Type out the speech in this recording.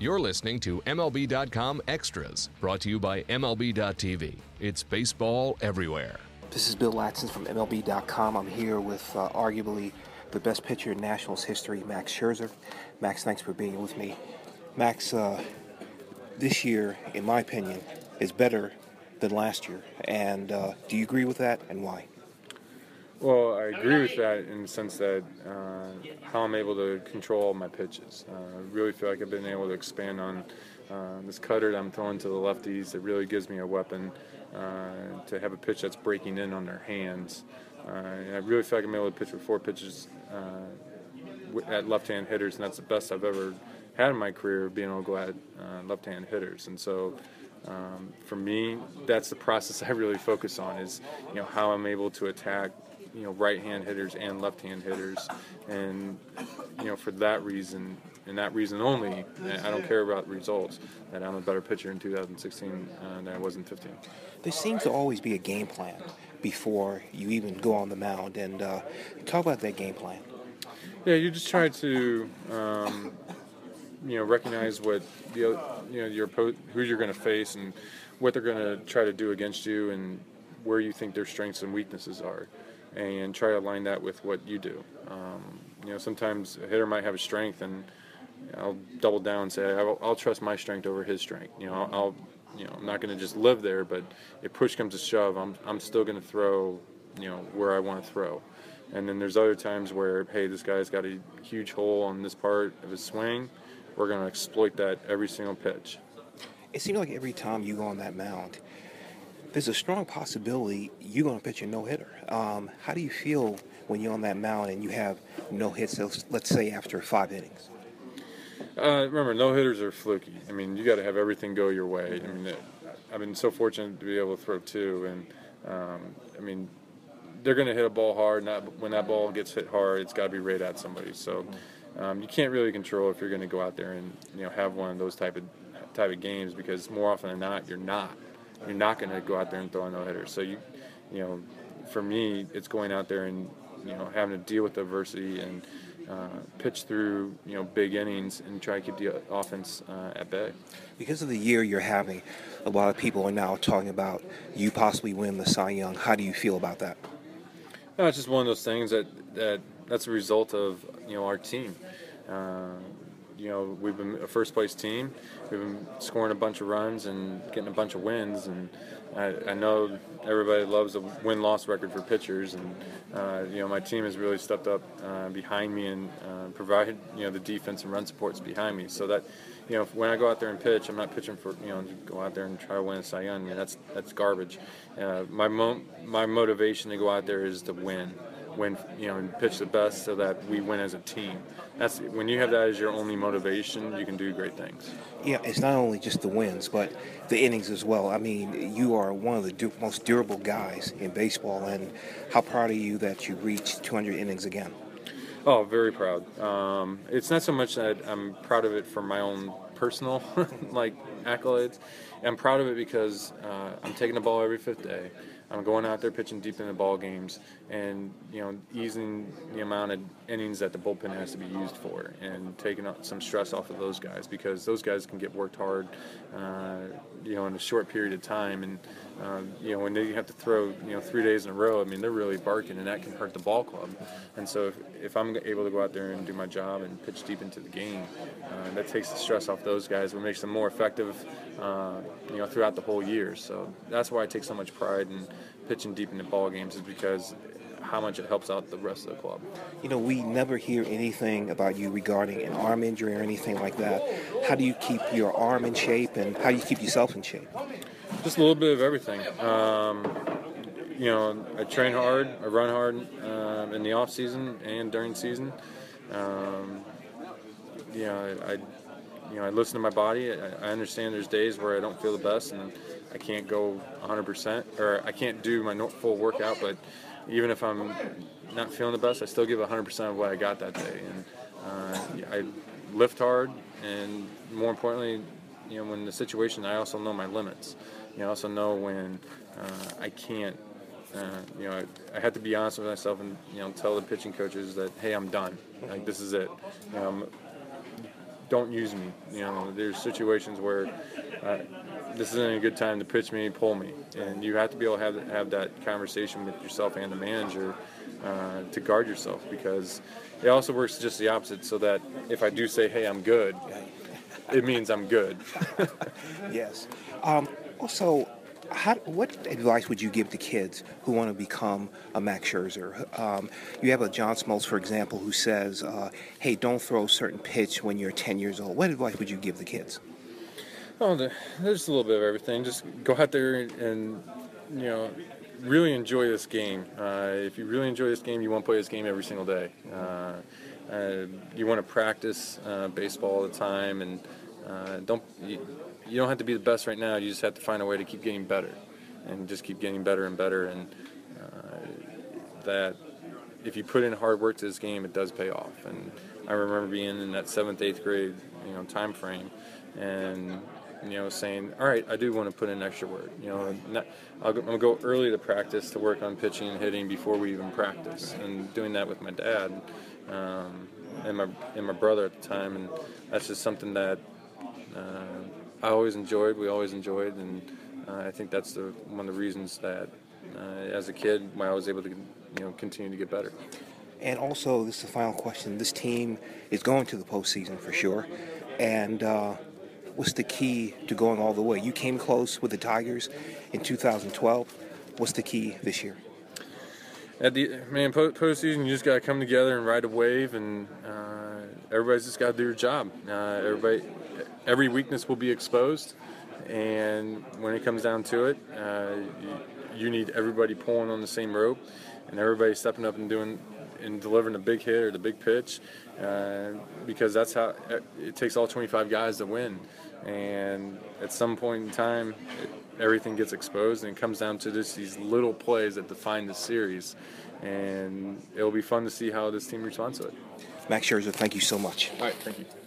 You're listening to MLB.com Extras, brought to you by MLB.tv. It's baseball everywhere. This is Bill Ladson from MLB.com. I'm here with uh, arguably the best pitcher in Nationals history, Max Scherzer. Max, thanks for being with me. Max, uh, this year, in my opinion, is better than last year. And uh, do you agree with that, and why? Well, I agree with that in the sense that uh, how I'm able to control my pitches. Uh, I really feel like I've been able to expand on uh, this cutter that I'm throwing to the lefties. It really gives me a weapon uh, to have a pitch that's breaking in on their hands. Uh, I really feel like I'm able to pitch with four pitches uh, at left-hand hitters, and that's the best I've ever had in my career, of being able to go at left-hand hitters. And so. Um, for me, that's the process I really focus on is, you know, how I'm able to attack you know right-hand hitters and left-hand hitters, and you know for that reason and that reason only, I don't care about results. That I'm a better pitcher in 2016 uh, than I was in 15. There seems to always be a game plan before you even go on the mound, and uh, talk about that game plan. Yeah, you just try to. Um, you know, recognize what the you know your who you're going to face and what they're going to try to do against you and where you think their strengths and weaknesses are and try to align that with what you do. Um, you know, sometimes a hitter might have a strength, and I'll double down and say I'll, I'll trust my strength over his strength. You know, I'll, I'll you know, I'm not going to just live there, but if push comes to shove, I'm I'm still going to throw, you know, where I want to throw. And then there's other times where, hey, this guy's got a huge hole on this part of his swing. We're going to exploit that every single pitch. It seems like every time you go on that mound, there's a strong possibility you're going to pitch a no hitter. Um, how do you feel when you're on that mound and you have no hits, let's say after five innings? Uh, remember, no hitters are fluky. I mean, you got to have everything go your way. I mean, I've been so fortunate to be able to throw two, and um, I mean, they're going to hit a ball hard. Not when that ball gets hit hard, it's got to be right at somebody. So um, you can't really control if you're going to go out there and you know have one of those type of type of games because more often than not, you're not you're not going to go out there and throw a no hitter. So you, you know, for me, it's going out there and you know having to deal with adversity and uh, pitch through you know big innings and try to keep the offense uh, at bay. Because of the year you're having, a lot of people are now talking about you possibly win the Cy Young. How do you feel about that? No, it's just one of those things that that that's a result of you know our team. Uh, you know, we've been a first place team. We've been scoring a bunch of runs and getting a bunch of wins. And I, I know everybody loves a win loss record for pitchers. And, uh, you know, my team has really stepped up uh, behind me and uh, provided, you know, the defense and run supports behind me. So that, you know, when I go out there and pitch, I'm not pitching for, you know, go out there and try to win a Cy Young. I mean, that's, that's garbage. Uh, my, mo- my motivation to go out there is to win win, you know, and pitch the best so that we win as a team. That's when you have that as your only motivation, you can do great things. Yeah, it's not only just the wins, but the innings as well. I mean, you are one of the du- most durable guys in baseball, and how proud are you that you reached 200 innings again? Oh, very proud. Um, it's not so much that I'm proud of it for my own personal like accolades. I'm proud of it because uh, I'm taking the ball every fifth day. I'm going out there pitching deep in the ball games, and you know, easing the amount of innings that the bullpen has to be used for, and taking some stress off of those guys because those guys can get worked hard, uh, you know, in a short period of time, and uh, you know, when they have to throw you know three days in a row, I mean, they're really barking, and that can hurt the ball club. And so, if, if I'm able to go out there and do my job and pitch deep into the game, uh, that takes the stress off those guys, which makes them more effective, uh, you know, throughout the whole year. So that's why I take so much pride in pitching deep into ball games is because how much it helps out the rest of the club. You know, we never hear anything about you regarding an arm injury or anything like that. How do you keep your arm in shape and how do you keep yourself in shape? Just a little bit of everything. Um, you know, I train hard, I run hard um, in the off season and during season. Um, you know, I, you know, I listen to my body. I, I understand there's days where I don't feel the best and I can't go 100% or I can't do my full workout, but even if I'm not feeling the best, I still give 100% of what I got that day. And uh, I lift hard, and more importantly, you know, when the situation, I also know my limits. You know, I also know when uh, I can't. Uh, you know, I, I, have to be honest with myself and you know tell the pitching coaches that hey, I'm done. Like this is it. You know, don't use me. You know, there's situations where uh, this isn't a good time to pitch me, pull me, and you have to be able to have have that conversation with yourself and the manager uh, to guard yourself because it also works just the opposite. So that if I do say, "Hey, I'm good," it means I'm good. yes. Um, also, how, what advice would you give to kids who want to become a Max Scherzer? Um, you have a John Smoltz, for example, who says, uh, "Hey, don't throw a certain pitch when you're 10 years old." What advice would you give the kids? Oh, there's a little bit of everything. Just go out there and you know really enjoy this game. Uh, if you really enjoy this game, you want to play this game every single day. Uh, uh, you want to practice uh, baseball all the time, and uh, don't you, you, don't have to be the best right now. You just have to find a way to keep getting better, and just keep getting better and better. And uh, that if you put in hard work to this game, it does pay off. And I remember being in that seventh, eighth grade, you know, time frame, and you know, saying, all right, I do want to put in extra work. You know, not, I'll go, I'll go early to practice to work on pitching and hitting before we even practice, and doing that with my dad um, and my and my brother at the time, and that's just something that uh, I always enjoyed. We always enjoyed, and uh, I think that's the one of the reasons that uh, as a kid, why I was able to you know continue to get better. And also, this is the final question. This team is going to the postseason for sure, and uh, what's the key to going all the way? You came close with the Tigers in 2012. What's the key this year? At the man postseason, you just got to come together and ride a wave, and uh, everybody's just got to do their job. Uh, everybody, every weakness will be exposed, and when it comes down to it, uh, you, you need everybody pulling on the same rope, and everybody stepping up and doing and delivering a big hit or the big pitch, uh, because that's how it takes all 25 guys to win. And at some point in time, it, everything gets exposed, and it comes down to just these little plays that define the series. And it'll be fun to see how this team responds to it. Max Scherzer, thank you so much. All right, thank you.